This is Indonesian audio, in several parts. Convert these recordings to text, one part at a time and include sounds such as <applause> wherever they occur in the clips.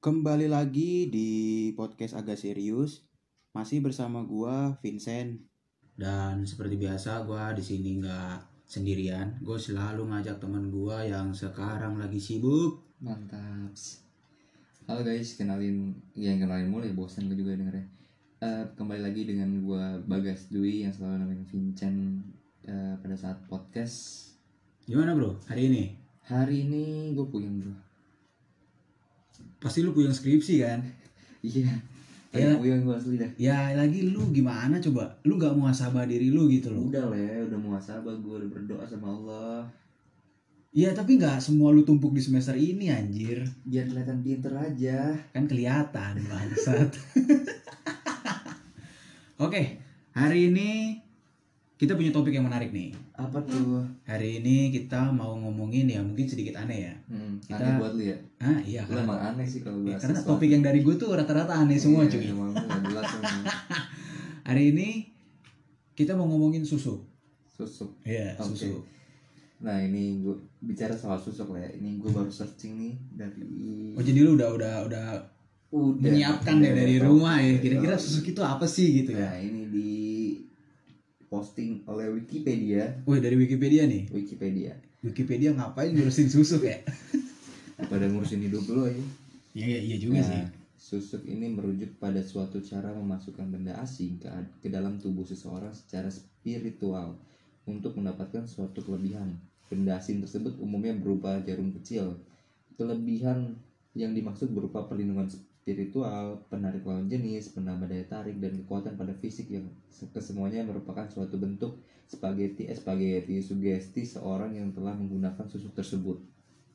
Kembali lagi di podcast agak serius. Masih bersama gua Vincent. Dan seperti biasa gue di sini nggak sendirian. Gue selalu ngajak teman gue yang sekarang lagi sibuk. Mantap. Halo guys, kenalin yang kenalin mulai bosan gue juga dengernya. Eh, kembali lagi dengan gue Bagas Dwi yang selalu namain Vincent eh, pada saat podcast. Gimana bro hari ini? Hari ini gue puyeng bro. Pasti lu punya skripsi kan? Iya. Iya. Iya. Puyeng gue asli dah. Ya lagi lu gimana coba? Lu nggak muhasabah diri lu gitu loh. Udah lah ya, udah muasabah gue udah berdoa sama Allah. Iya tapi nggak semua lu tumpuk di semester ini anjir. Biar kelihatan pinter aja. Kan kelihatan bangsat. <laughs> Oke, hari ini kita punya topik yang menarik nih. Apa tuh? Hari ini kita mau ngomongin ya mungkin sedikit aneh ya. Hmm, Kita- aneh buat lu ya. Ah iya Lu karena, emang aneh sih kalau ya, karena sesuatu. topik yang dari gue tuh rata-rata aneh semua Iya, cuy. Emang lu nggak jelas. <laughs> Hari ini kita mau ngomongin susu. Susuk. Iya, Oke. susu. Nah ini gue bicara soal susuk lah ya. Ini gue baru searching nih dari. Oh jadi lu udah udah udah Udah, menyiapkan udah, deh dari rumah ya. Kira-kira susuk itu apa sih gitu Nah ya? ini di posting oleh Wikipedia. Wih dari Wikipedia nih. Wikipedia. Wikipedia ngapain ngurusin susuk ya? <laughs> Pada ngurusin hidup lo ya. Iya iya, iya juga sih. Nah, susuk ini merujuk pada suatu cara memasukkan benda asing ke, ke dalam tubuh seseorang secara spiritual untuk mendapatkan suatu kelebihan. Benda asing tersebut umumnya berupa jarum kecil. Kelebihan yang dimaksud berupa perlindungan spiritual, penarik lawan jenis, penambah daya tarik, dan kekuatan pada fisik yang se- kesemuanya merupakan suatu bentuk spaghetti eh, spaghetti sugesti seorang yang telah menggunakan susuk tersebut.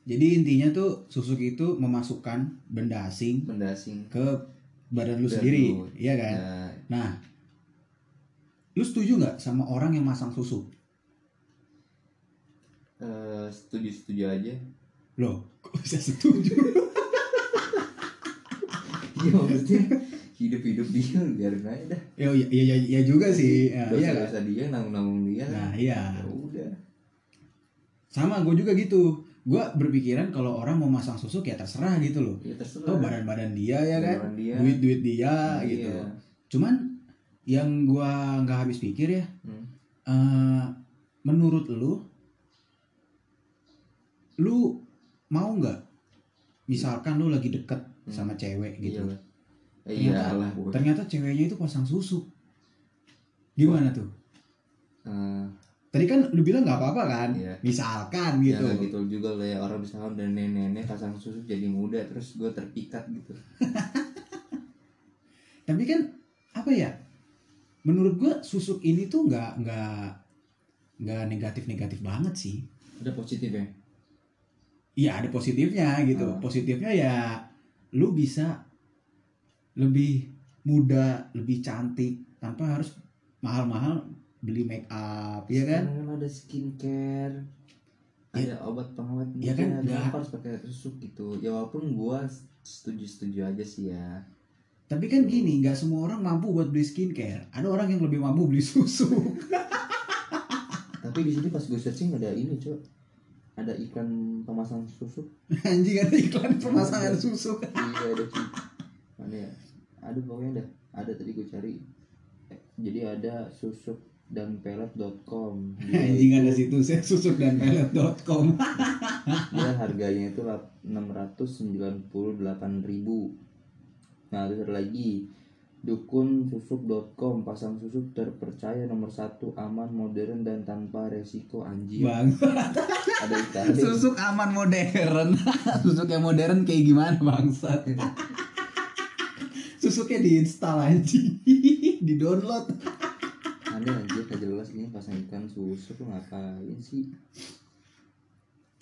Jadi intinya tuh susuk itu memasukkan benda asing Benda asing ke badan lu sendiri, lu. iya kan? Nah, Nah, lu setuju nggak sama orang yang masang susuk? eh, setuju-setuju aja. Loh, kok bisa setuju? <laughs> Iya maksudnya hidup-hidup dia biarin aja dah. ya iya iya iya juga sih. Ya, iya kan? Dosa-dosa dia nanggung-nanggung dia. Nah, iya. Ya udah. Sama gue juga gitu. Gue berpikiran kalau orang mau masang susuk ya terserah gitu loh. Ya terserah. Tuh badan-badan dia ya kan, Badan dia. duit-duit dia Iya. gitu. Cuman yang gua nggak habis pikir ya, Hmm. eh, menurut lu, lu mau nggak? Misalkan lu lagi deket Hmm. sama cewek gitu, Iya lah. Eh, Ternyata- iyalah gue. ternyata ceweknya itu pasang susuk, gimana tuh? Eh, Tadi kan lu bilang nggak apa-apa kan? Iya. Misalkan ya gitu. nggak gitu juga lah ya orang misalkan udah nenek-nenek pasang susu jadi muda terus gue terpikat gitu. <laughs> Tapi kan apa ya? Menurut gua susuk ini tuh nggak nggak nggak negatif-negatif banget sih. Ada positif ya. Iya ada positifnya gitu. Oh. Positifnya ya lu bisa lebih muda, lebih cantik tanpa harus mahal-mahal beli make up, ya kan? Sekarang ada skincare. Ya. Ada obat pengawet Ya kan, kenapa harus pakai susuk gitu. Ya walaupun gue setuju-setuju aja sih ya. Tapi kan gini, nggak semua orang mampu buat beli skincare. Ada orang yang lebih mampu beli <laughs> susu. Tapi di sini pas gue searching ada ini cok, ada iklan pemasang susu. <laughs> Anjing ada iklan pemasangan susu. iya ada sih. Mana ya? Ada pokoknya ada. Ada tadi gue cari. Eh, Jadi ada susuk dan pelet.com. <laughs> Anjing ada situsnya susuk dan pelet.com. <laughs> Dia harganya itu lap- 698.000. Nah, terus ada lagi dukunsusuk.com pasang susuk terpercaya nomor satu aman modern dan tanpa resiko anjir Bang, ada <laughs> iklan susuk aman modern. <laughs> susuk yang modern kayak gimana bangsat? Susuknya diinstal anjing. <laughs> Di-download. ada anjir gak jelas nih pasang iklan susuk ngapain sih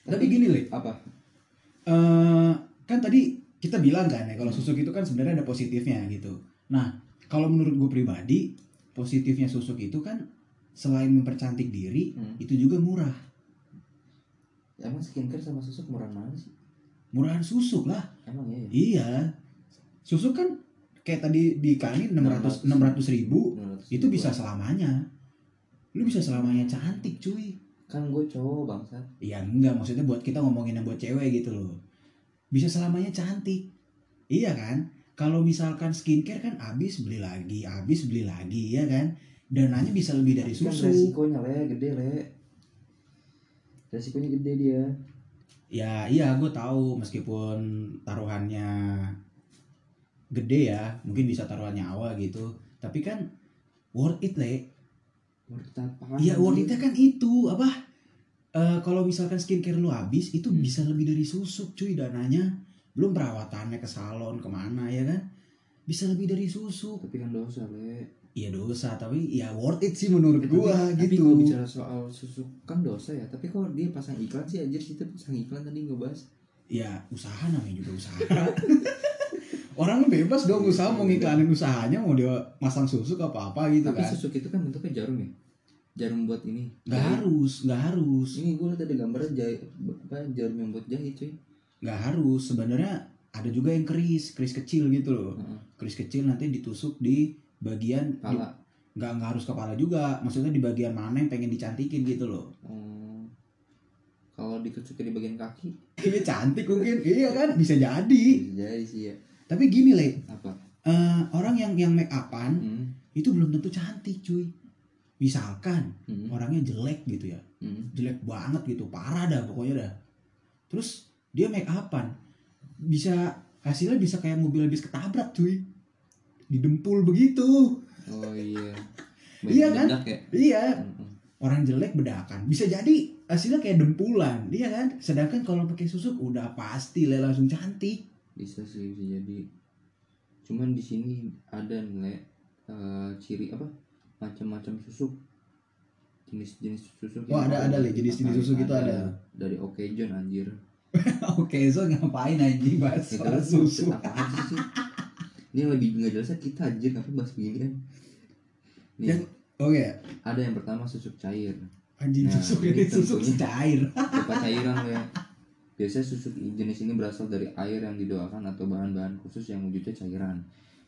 Tapi gini, Le. apa eh kan tadi kita bilang kan ya kalau susuk itu kan sebenarnya ada positifnya gitu. Nah, kalau menurut gue pribadi, positifnya susuk itu kan selain mempercantik diri, Hmm. itu juga murah. emang skincare sama susuk murah mana sih Murahan susuk lah. emang ya Iya. Susuk kan kayak tadi di Kani 600 600 ribu 600 itu bisa selamanya. Lu bisa selamanya cantik cuy. kan gue cowok bangsat Iya enggak maksudnya buat kita ngomongin yang buat cewek gitu loh. Bisa selamanya cantik. Iya kan? Kalau misalkan skincare kan habis beli lagi, habis beli lagi ya kan? Dananya bisa lebih dari Kan susu. resikonya le gede le resikonya gede dia Ya iya gue tahu meskipun taruhannya gede ya, mungkin bisa taruhan nyawa gitu. Tapi kan worth it le. worth it apaan Iya worth it kan itu apa? Eh, kalau misalkan skincare lu habis itu Hmm. bisa lebih dari susuk cuy dananya. Belum perawatannya ke salon ke mana ya kan? Bisa lebih dari susuk. tapi kan dosa le Iya dosa tapi ya worth it sih menurut Eh, gua tapi, tapi gitu. kalau bicara soal susu kan dosa ya tapi kok dia pasang iklan sih anjir kita pasang iklan tadi ngebahas Ya usaha namanya juga usaha. <laughs> Orang bebas dong usaha mau ngiklanin usahanya mau dia masang susuk apa apa gitu tapi kan. susu itu kan bentuknya jarum ya jarum buat ini Nggak harus, nggak harus, ini gue liat ada gambarnya jahit apa jarum yang buat jahit cuy nggak harus. Sebenarnya ada juga yang keris, keris kecil gitu loh. Heeh. Keris kecil nanti ditusuk di bagian di- pala nggak nggak harus kepala juga. Maksudnya di bagian mana yang pengen dicantikin gitu loh. Oh. kalau ditusuknya di bagian kaki <laughs> Ini cantik mungkin, iya kan bisa jadi. bisa jadi sih ya Tapi gini le, apa eh, orang yang yang make upan hmm. itu belum tentu cantik cuy. Misalkan Hmm. orangnya jelek gitu ya, Hmm. jelek banget gitu, parah dah pokoknya dah. Terus dia make upan, bisa hasilnya bisa kayak mobil habis ketabrak cuy, didempul begitu. oh iya. <laughs> Iya kan? ya? Iya, orang jelek bedakan, bisa jadi hasilnya kayak dempulan, iya kan? Sedangkan kalau pakai susuk udah pasti lah langsung cantik. bisa sih bisa jadi. Cuman di sini ada nih eh, ciri apa? Macam-macam susuk jenis-jenis susuk Oh, ada- ada. Jenis-jenis susuk itu ada. dari Okejon anjir <laughs> Oke, so ngapain anjing bahas soal kan susu? apa aja sih? Ini yang lebih nggak jelasnya kita anjir ngapain bahas beginian nih Yang- Oke, ada yang pertama susuk cair. Anjing Nah, susuk ini susuk cair. berupa <laughs> cairan ya. Biasanya susuk jenis ini berasal dari air yang didoakan atau bahan-bahan khusus yang wujudnya cairan.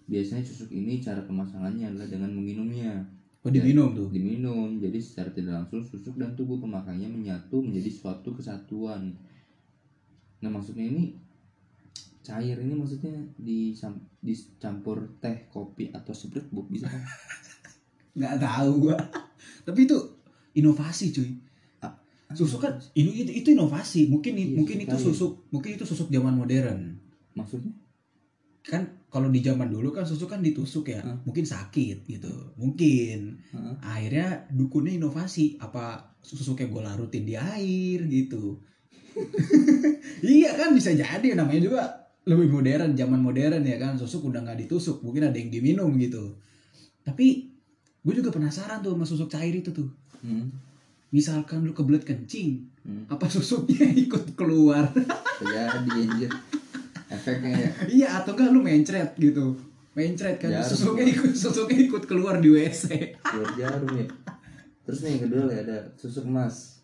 Biasanya susuk ini cara pemasangannya adalah dengan meminumnya. Oh, diminum tuh. diminum jadi secara tidak langsung susuk dan tubuh pemakainya menyatu menjadi suatu kesatuan nah maksudnya ini cair ini maksudnya dicampur teh kopi atau sprite bu bisa kan <laughs> Nggak tahu gua. Tapi itu inovasi cuy. Susuk kan ini itu, itu inovasi. Mungkin Iya, mungkin itu susuk, mungkin itu susuk zaman modern. maksudnya Kan kalau di zaman dulu kan susuk kan ditusuk ya. Hah? Mungkin sakit gitu. Mungkin. Heeh. Akhirnya dukunnya inovasi apa susuknya gue larutin di air gitu. <laughs> iya kan bisa jadi namanya juga lebih modern zaman modern ya kan. Susuk udah nggak ditusuk mungkin ada yang diminum gitu. Tapi gue juga penasaran tuh sama susuk cair itu tuh. Hmm. misalkan lu kebelet kencing Hmm. apa susuknya <laughs> ikut keluar? Jadi anjir. Efeknya ya. Iya atau enggak lu mencret gitu. Mencret kan Jarum. susuknya ikut susuknya ikut keluar di wc keluar jarum ya. Terus nih yang kedua ya ada susuk emas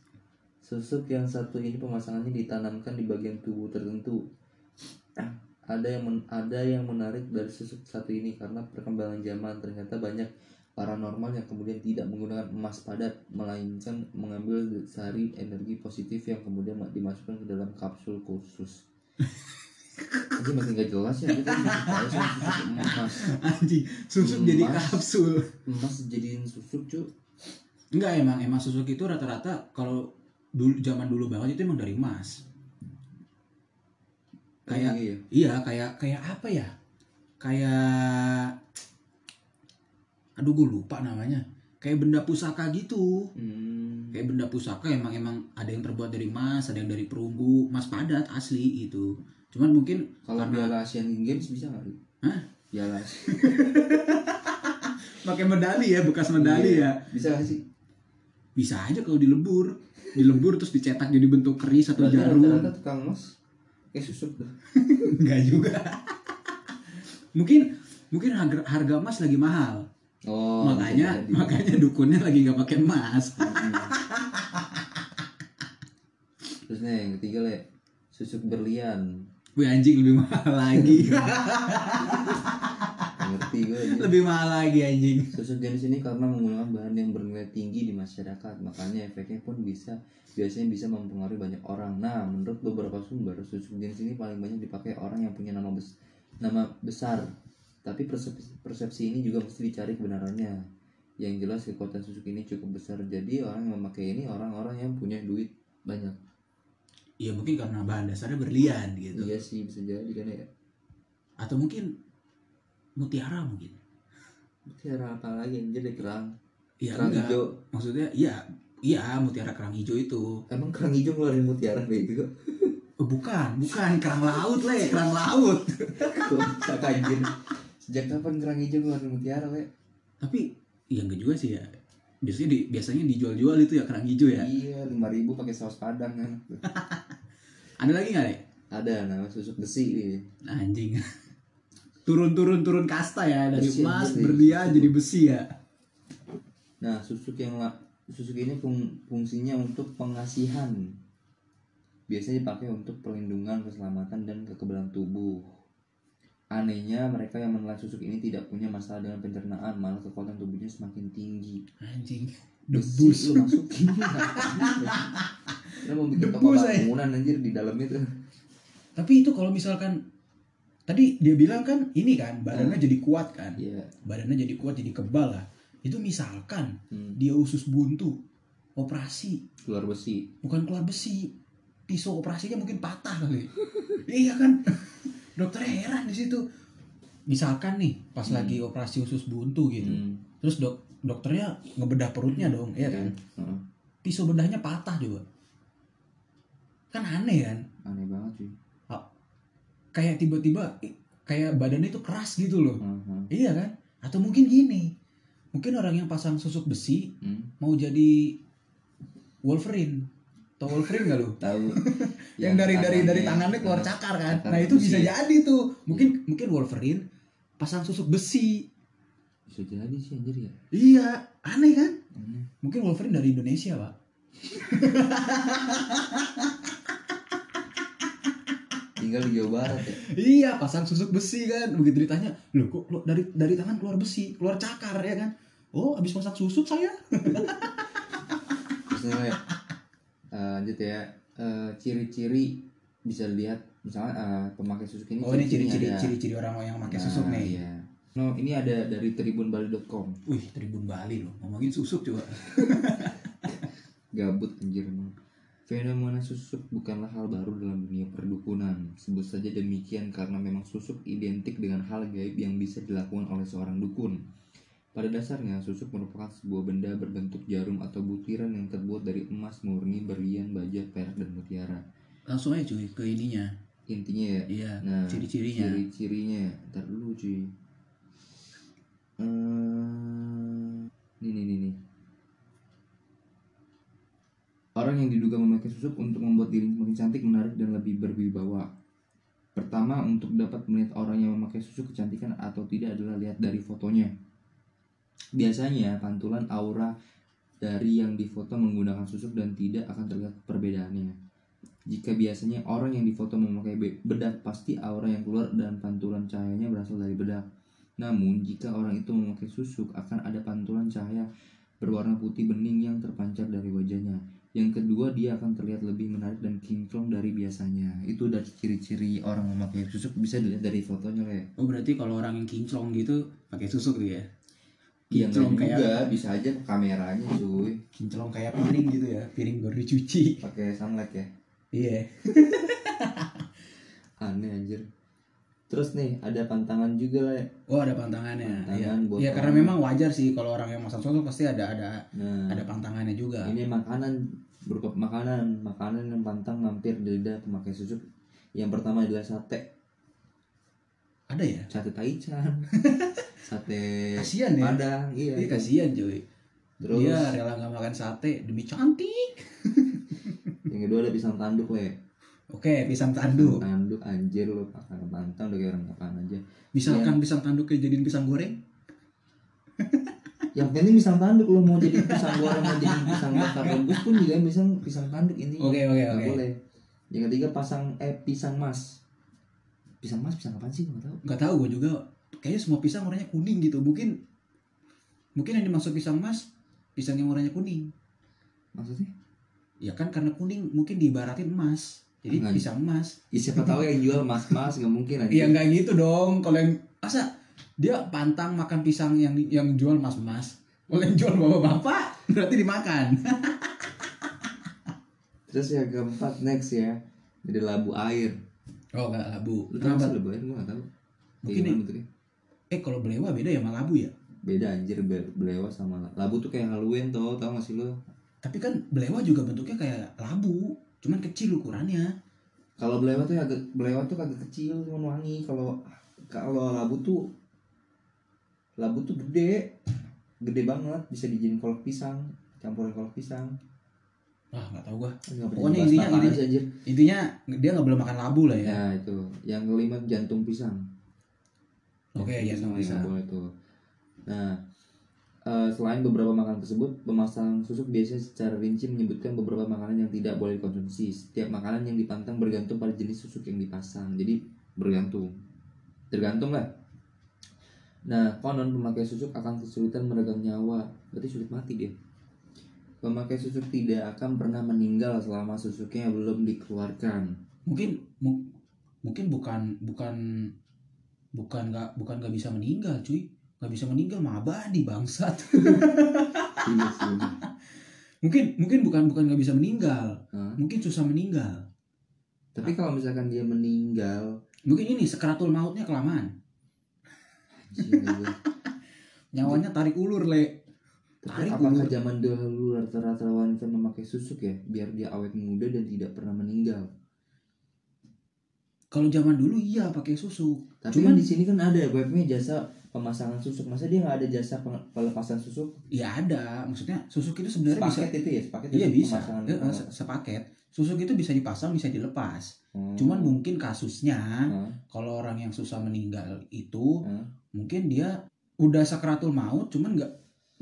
susuk yang satu ini pemasangannya ditanamkan di bagian tubuh tertentu. Ada yang men- ada yang menarik dari susuk satu ini karena perkembangan zaman ternyata banyak paranormal yang kemudian tidak menggunakan emas padat melainkan mengambil sari energi positif yang kemudian ma- dimasukkan ke dalam kapsul khusus <laughs> Ini makin gak jelas ya kita susuk emas. Anjing susuk jadi Emas. kapsul. Emas jadiin susuk cuy Enggak emang emang susuk itu rata-rata kalau dulu zaman dulu banget itu emang dari emas. Kayak iya. iya kayak kayak apa ya? Kayak aduh gue lupa namanya. Kayak benda pusaka gitu. Hmm. Kayak benda pusaka emang emang ada yang terbuat dari emas, ada yang dari perunggu, emas padat asli gitu. Cuman mungkin Kalau karena piala Asian Games bisa nggak? Hah? Piala <laughs> pakai medali ya, bekas medali Iya. ya. Bisa nggak sih? Bisa aja kalau dilebur. Dilebur terus dicetak jadi bentuk keris atau Berarti jarum. rata-rata tukang emas kayak susuk tuh. <laughs> Enggak juga. mungkin mungkin harga, harga emas lagi mahal. Oh. makanya makanya dukunnya lagi nggak pakai emas. Terus nih yang ketiga le susuk berlian. Wih anjing lebih mahal lagi. <laughs> Ngerti gue. aja. lebih mahal lagi anjing. Susuk jenis ini karena menggunakan bahan yang bernilai tinggi di masyarakat, makanya efeknya pun bisa biasanya bisa mempengaruhi banyak orang. Nah, menurut beberapa sumber, susuk jenis ini paling banyak dipakai orang yang punya nama bes nama besar tapi persepsi, persepsi ini juga mesti dicari kebenarannya yang jelas kekuatan susuk ini cukup besar jadi orang yang memakai ini orang-orang yang punya duit banyak Iya mungkin karena bahan dasarnya berlian gitu. iya sih bisa jadi kan ya Atau mungkin mutiara mungkin. mutiara apa lagi anjir kerang Iya kerang enggak. hijau Maksudnya iya iya mutiara kerang hijau itu. emang kerang hijau ngeluarin mutiara kayak gitu Oh, bukan, bukan kerang laut le, kerang laut. <laughs> kok anjir sejak kapan kerang hijau ngeluarin mutiara we Tapi iya enggak juga sih ya. Biasanya di, biasanya dijual-jual itu ya kerang hijau ya. iya lima ribu pakai saus padang kan <laughs> Ada lagi nggak le? ada nama susuk besi nih Anjing. Turun-turun turun kasta ya dari Besi emas deh. berlian jadi besi ya. Nah, susuk yang susuk ini fung- fungsinya untuk pengasihan. Biasanya dipakai untuk perlindungan, keselamatan dan kekebalan tubuh. Anehnya, mereka yang menelan susuk ini tidak punya masalah dengan pencernaan, malah kekuatan tubuhnya semakin tinggi. Anjing. Besi Debus. lu masukin. <laughs> Lu mau bikin toko Debus, eh. bangunan anjir di dalam itu. Tapi itu kalau misalkan tadi dia bilang kan ini kan badannya jadi kuat kan. Iya. Badannya jadi kuat jadi kebal lah. Itu misalkan Hmm, dia usus buntu operasi keluar besi. bukan keluar besi pisau operasinya mungkin patah kali <laughs> iya kan <laughs> dokter heran di situ misalkan nih pas Hmm. lagi operasi usus buntu gitu Hmm, terus dok dokternya ngebedah perutnya dong ya kan Heeh. pisau bedahnya patah juga kan aneh kan Aneh banget sih. Kayak tiba-tiba kayak badannya itu keras gitu loh. Heeh. iya kan? Atau mungkin gini mungkin orang yang pasang susuk besi Hmm, mau jadi Wolverine. Tau Wolverine gak lu? <laughs> Tahu. <laughs> yang dari dari dari tangannya. keluar cakar kan? Nah itu bisa jadi tuh. Mungkin mungkin Wolverine pasang susuk besi. Bisa jadi sih anjir ya. iya aneh kan? Aneh. mungkin Wolverine dari Indonesia pak <laughs> Tinggal di Jawa Barat ya. iya pasang susuk besi kan begitu ditanya loh kok lo- dari dari tangan keluar besi keluar cakar ya kan oh habis pasang susuk saya Terus nih, Le, eh, lanjut ya. Eh, ciri-ciri bisa lihat misalnya eh, pemakai susuk ini oh ini ciri-ciri ciri-ciri orang yang pakai Nah, susuk nih Iya. No, ini ada dari tribunbali.com. wih Tribun Bali loh ngomongin susuk coba Gabut anjir emang. Fenomena susuk bukanlah hal baru dalam dunia perdukunan. Sebut saja demikian karena memang susuk identik dengan hal gaib yang bisa dilakukan oleh seorang dukun. Pada dasarnya, susuk merupakan sebuah benda berbentuk jarum atau butiran yang terbuat dari emas murni, berlian, baja, perak, dan mutiara. langsung aja cuy ke ininya Intinya ya, iya Nah, ciri-cirinya ciri-cirinya. Ntar dulu cuy. Hmm, nih nih nih nih. Orang yang diduga memakai susuk untuk membuat diri semakin cantik, menarik dan lebih berwibawa. Pertama, untuk dapat melihat orang yang memakai susuk kecantikan atau tidak adalah lihat dari fotonya. Biasanya pantulan aura dari yang difoto menggunakan susuk dan tidak akan terlihat perbedaannya. Jika biasanya orang yang difoto memakai be- bedak, pasti aura yang keluar dan pantulan cahayanya berasal dari bedak. Namun, jika orang itu memakai susuk, akan ada pantulan cahaya berwarna putih bening yang terpancar dari wajahnya. Yang kedua, dia akan terlihat lebih menarik dan kinclong dari biasanya. Itu dari ciri-ciri orang memakai susuk bisa dilihat dari fotonya, Le. oh berarti kalau orang yang kinclong gitu pakai susuk tuh ya Iya, Kinclong enggak kayak juga, bisa aja kameranya, cuy. kinclong kayak piring gitu ya piring baru dicuci Pakai sunlight ya. iya <laughs> Aneh anjir. Terus nih, ada pantangan juga, Le. oh ada pantangannya. Pantangan Iya. buat Iya, karena memang wajar sih kalau orang yang masang susuk pasti ada ada Nah, ada pantangannya juga. Ini makanan berupa makanan, makanan yang pantang mampir di lidah pemakai susuk. Yang pertama adalah sate, ada ya? Sate taichan, <laughs> sate kasian ya. Padang, iya. Iya kasihan cuy. Terus? Dia rela nggak makan sate demi cantik. Yang kedua ada pisang tanduk le. Oke pisang tanduk Pisang tanduk anjir lu makan pantang udah kayak orang apaan aja. misalkan Iya. pisang tanduk kayak jadiin pisang goreng Yang penting pisang tanduk lu mau jadi pisang goreng mau jadi pisang bakar rebus pun juga pisang pisang tanduk ini. oke oke Nggak oke boleh. Yang ketiga pasang eh pisang mas. Pisang mas pisang apa sih? Gak tahu. nggak tahu gue juga kayaknya semua pisang warnanya kuning gitu mungkin mungkin yang dimaksud pisang mas pisang yang warnanya kuning Maksudnya? ya kan karena kuning mungkin diibaratin emas jadi Nggak. pisang emas Ya, siapa tahu yang jual mas-mas nggak mungkin aja. Iya nggak gitu dong. Kalau yang masa dia pantang makan pisang yang yang jual mas-mas. Kalau yang jual bapak-bapak berarti dimakan. <laughs> Terus yang keempat next ya. Ada labu air. Oh nggak labu. Lu tahu labu air gua nggak tahu. Mungkin gimana bentuknya? Eh kalau belewa beda ya sama labu ya. Beda anjir be- belewa sama la- labu tuh kayak Halloween tuh, tau gak sih lu? Tapi kan belewa juga bentuknya kayak labu, cuman kecil ukurannya. Kalau belewa tuh agak belewa tuh agak kecil cuma wangi. Kalau kalau labu tuh labu tuh gede. Gede banget, bisa dijadiin kolak pisang, campurin kolak pisang. Wah nggak tahu gua. Nggak Pokoknya bahas intinya- intinya- anjir. Intinya dia nggak boleh makan labu lah ya. Ya itu. Yang kelima jantung pisang. Oke ya sama nggak bisa. boleh tuh. Nah, eh, selain beberapa makanan tersebut, pemasangan susuk biasanya secara rinci menyebutkan beberapa makanan yang tidak boleh dikonsumsi. Setiap makanan yang dipantang bergantung pada jenis susuk yang dipasang. Jadi bergantung, tergantung lah. Nah, konon pemakai susuk akan kesulitan meregang nyawa. Berarti sulit mati dia. Pemakai susuk tidak akan pernah meninggal selama susuknya belum dikeluarkan. Mungkin mu- mungkin bukan bukan bukan nggak bukan nggak bisa meninggal cuy. Nggak bisa meninggal mah abadi bangsat. Iya bener. <laughs> mungkin mungkin bukan bukan nggak bisa meninggal. Hah? Mungkin susah meninggal. Tapi kalau misalkan dia meninggal, Mungkin ini sekaratul mautnya kelamaan. gue. <laughs> Nyawanya tarik ulur, Le. Tapi Tarik apakah ulur. zaman dahulu rata-rata wanita memakai susuk ya biar dia awet muda dan tidak pernah meninggal? Kalau zaman dulu iya pakai susu. Tapi Cuman- kan di sini kan ada webnya jasa pemasangan susuk. Masa dia nggak ada jasa pelepasan susuk? Ya ada, maksudnya susuk itu sebenarnya bisa itu ya, sepaket Iya itu bisa. Eh, sepaket. Susuk itu bisa dipasang, bisa dilepas. Hmm. Cuman mungkin kasusnya Hmm. kalau orang yang susah meninggal itu Hmm. mungkin dia udah sakratul maut, cuman nggak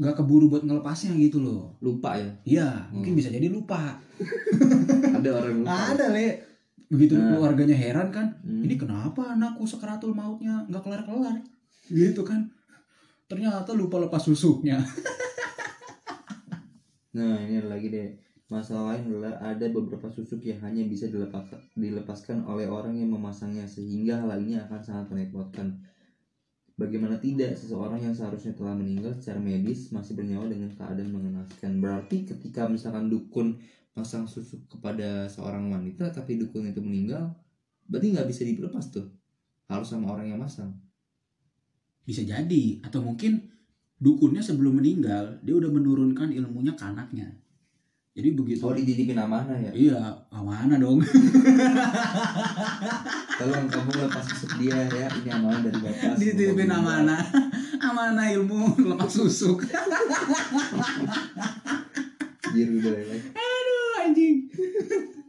nggak keburu buat ngelepasnya gitu loh. lupa ya. Iya, mungkin Hmm. bisa jadi lupa. <laughs> ada orang lupa. Ada le. Begitu Nah. keluarganya heran kan, Hmm. ini kenapa anakku sakratul mautnya nggak kelar kelar? Gitu kan? Ternyata lupa lepas susuknya. <laughs> Nah ini lagi deh Masalah lain adalah ada beberapa susuk yang hanya bisa dilepas, dilepaskan oleh orang yang memasangnya Sehingga hal ini akan sangat merepotkan Bagaimana tidak seseorang yang seharusnya telah meninggal secara medis masih bernyawa dengan keadaan mengenaskan Berarti ketika misalkan dukun pasang susuk kepada seorang wanita tapi dukun itu meninggal Berarti nggak bisa dilepas tuh Harus sama orang yang masang Bisa jadi atau mungkin dukunnya sebelum meninggal dia udah menurunkan ilmunya ke anaknya. Jadi begitu Oh dititipin amanah ya Iya, amanah dong. <laughs> Tolong kamu lepas susuk dia ya Ini amanah dari bapak Dititipin amanah. <laughs> Amanah ilmu lepas susuk. Jir udah lele Aduh, anjing.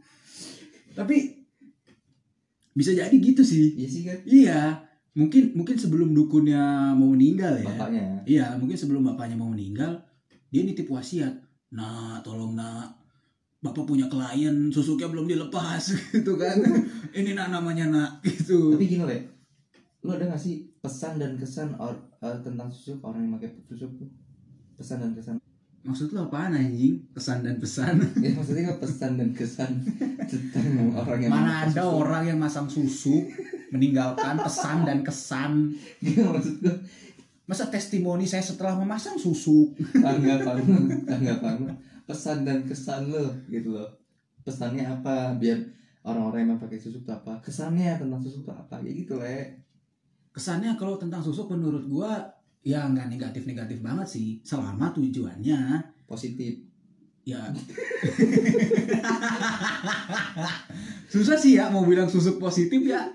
<laughs> Tapi bisa jadi gitu sih. Iya sih kan Iya, mungkin mungkin sebelum dukunnya mau meninggal ya. Bapaknya Iya, mungkin sebelum bapaknya mau meninggal, dia nitip wasiat. Nah, tolong nak, bapak punya klien, susuknya belum dilepas, <laughs> gitu kan. <laughs> Ini nak namanya nak, gitu. Tapi gini le Lu ada gak sih pesan dan kesan or, eh, tentang susuk Orang yang pakai susuk tuh Pesan dan kesan Maksud lu apaan anjing? Kesan dan pesan. <laughs> Ya maksudnya pesan dan kesan Tentang orang yang Mana ada susuk. orang yang masang susuk meninggalkan pesan dan kesan. Gak maksud gue Masa testimoni saya setelah memasang susuk? Tanggapan Tanggapan Pesan dan kesan lo Gitu loh. Pesannya apa? Biar orang-orang yang pakai susuk tuh apa? Kesannya tentang susuk tuh apa? Kayak gitu le. Kesannya kalau tentang susuk menurut gua ya nggak negatif-negatif banget sih. Selama tujuannya. Positif. Ya. <laughs> Susah sih ya mau bilang susuk positif ya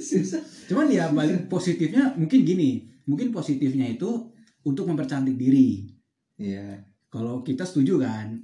Susah. Cuman ya balik positifnya mungkin gini mungkin positifnya itu untuk mempercantik diri. Iya. Kalau kita setuju kan?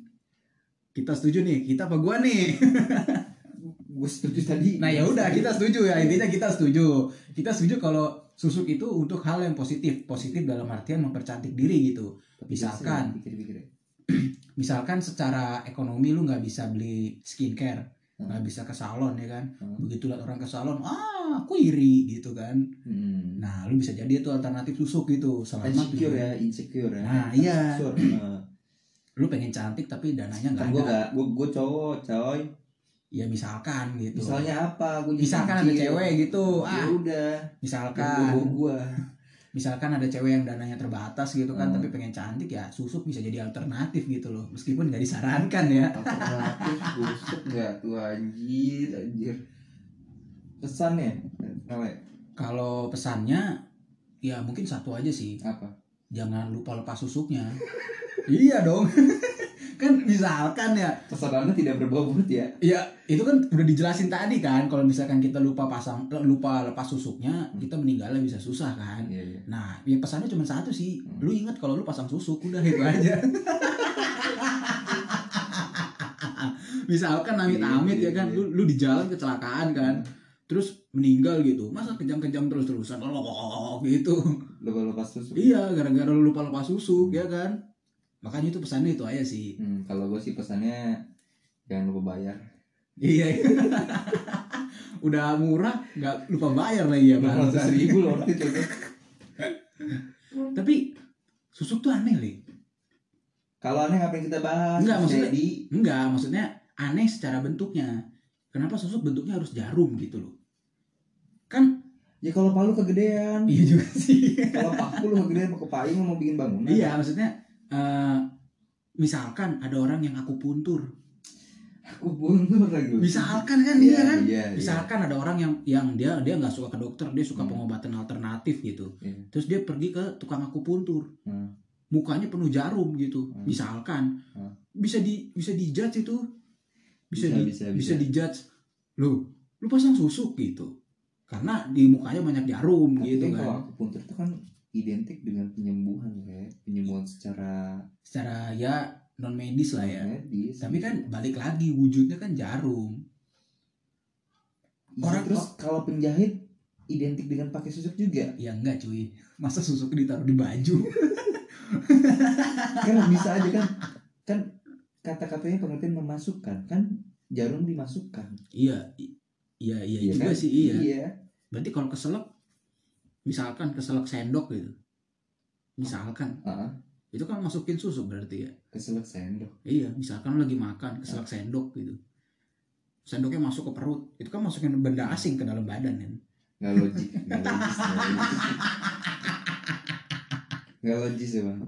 Kita setuju nih kita apa gua nih? <laughs> Gue setuju tadi. Nah ya udah kita setuju ya. Intinya kita setuju. Kita setuju kalau susuk itu untuk hal yang positif. Positif dalam artian mempercantik diri gitu. Misalkan. <clears throat> Misalkan secara ekonomi lu nggak bisa beli skincare nggak bisa ke salon ya kan? Hmm. begitu lihat orang ke salon ah aku iri gitu kan. Hmm. nah lu bisa jadi itu alternatif susuk gitu selama insecure ya insecure ya. Nah, iya. Nah, <clears throat> lu pengen cantik tapi dananya nggak kan gue ada. gak gue gue cowok coy. Ya misalkan gitu. Misalnya apa? Jadi misalkan ada cewek gitu. Ya ah udah. misalkan. Gua gua misalkan ada cewek yang dananya terbatas gitu kan Hmm. tapi pengen cantik ya susuk bisa jadi alternatif gitu loh. Meskipun nggak disarankan ya. Alternatif busuk nggak tuh anjir anjir. Pesannya kalau pesannya ya mungkin satu aja sih. Apa? Jangan lupa lepas susuknya. <laughs> Iya dong <laughs> kan misalkan ya. Pesanannya tidak berbobot ya? Ya itu kan udah dijelasin tadi kan kalau misalkan kita lupa pasang lupa lepas susuknya kita meninggalnya bisa susah kan. Iya iya. Nah ya pesannya cuma satu sih Hmm. lu ingat kalau lu pasang susuk udah itu aja. <laughs> Misalkan amit-amit Iya, ya kan iya. lu lu di jalan kecelakaan kan terus meninggal gitu. Masa kejam-kejam terus-terusan lolok <laughs> gitu. Lupa lepas tusuk iya gara-gara lu lupa lepas susuk ya kan makanya itu pesannya itu aja sih. Hmm, kalau gue sih pesannya jangan lupa bayar. Iya. <laughs> Udah murah nggak lupa bayar lagi ya bang. Ratus ribu loh itu tapi susuk tuh aneh li. Kalau aneh ngapain kita bahas? Enggak, maksudnya- jadi enggak maksudnya aneh secara bentuknya. Kenapa susuk bentuknya harus jarum gitu loh? Kan ya kalau palu kegedean. Iya juga sih. Kalau paku lu kegedean mau kepaing mau bikin bangunan. Iya maksudnya eh, misalkan ada orang yang aku puntur aku buntur lagi misalkan kan iya kan iya, misalkan ada orang yang yang dia dia nggak suka ke dokter dia suka Hmm. pengobatan alternatif gitu Iya. terus dia pergi ke tukang akupuntur Hmm. mukanya penuh jarum gitu Hmm. misalkan Hmm. bisa di bisa dijudge itu bisa Bisa, di, bisa, bisa, bisa. dijudge lu lu pasang susuk gitu karena di mukanya banyak jarum Tapi gitu kan kalau kan aku puntur itu kan identik dengan penyembuhan ya. Penyembuhan secara secara ya non medis lah ya. Medis tapi kan balik lagi wujudnya kan jarum. Iya, orang- terus kalau penjahit identik dengan pakai susuk juga? Ya enggak cuy. Masa susuk ditaruh di baju? Kan bisa aja kan. Kan kata-katanya pengertian memasukkan. Kan jarum dimasukkan. Iya iya iya Iya juga kan? sih iya. Iya. Berarti kalau keselak misalkan keselak sendok gitu. Misalkan. Heeh. itu kan masukin susuk berarti ya? Keselak sendok. Iya, misalkan lagi makan keselak sendok gitu. Sendoknya masuk ke perut, itu kan masukin benda asing ke dalam badan kan. nggak logik nggak logis. Nggak logis <laughs> ya bang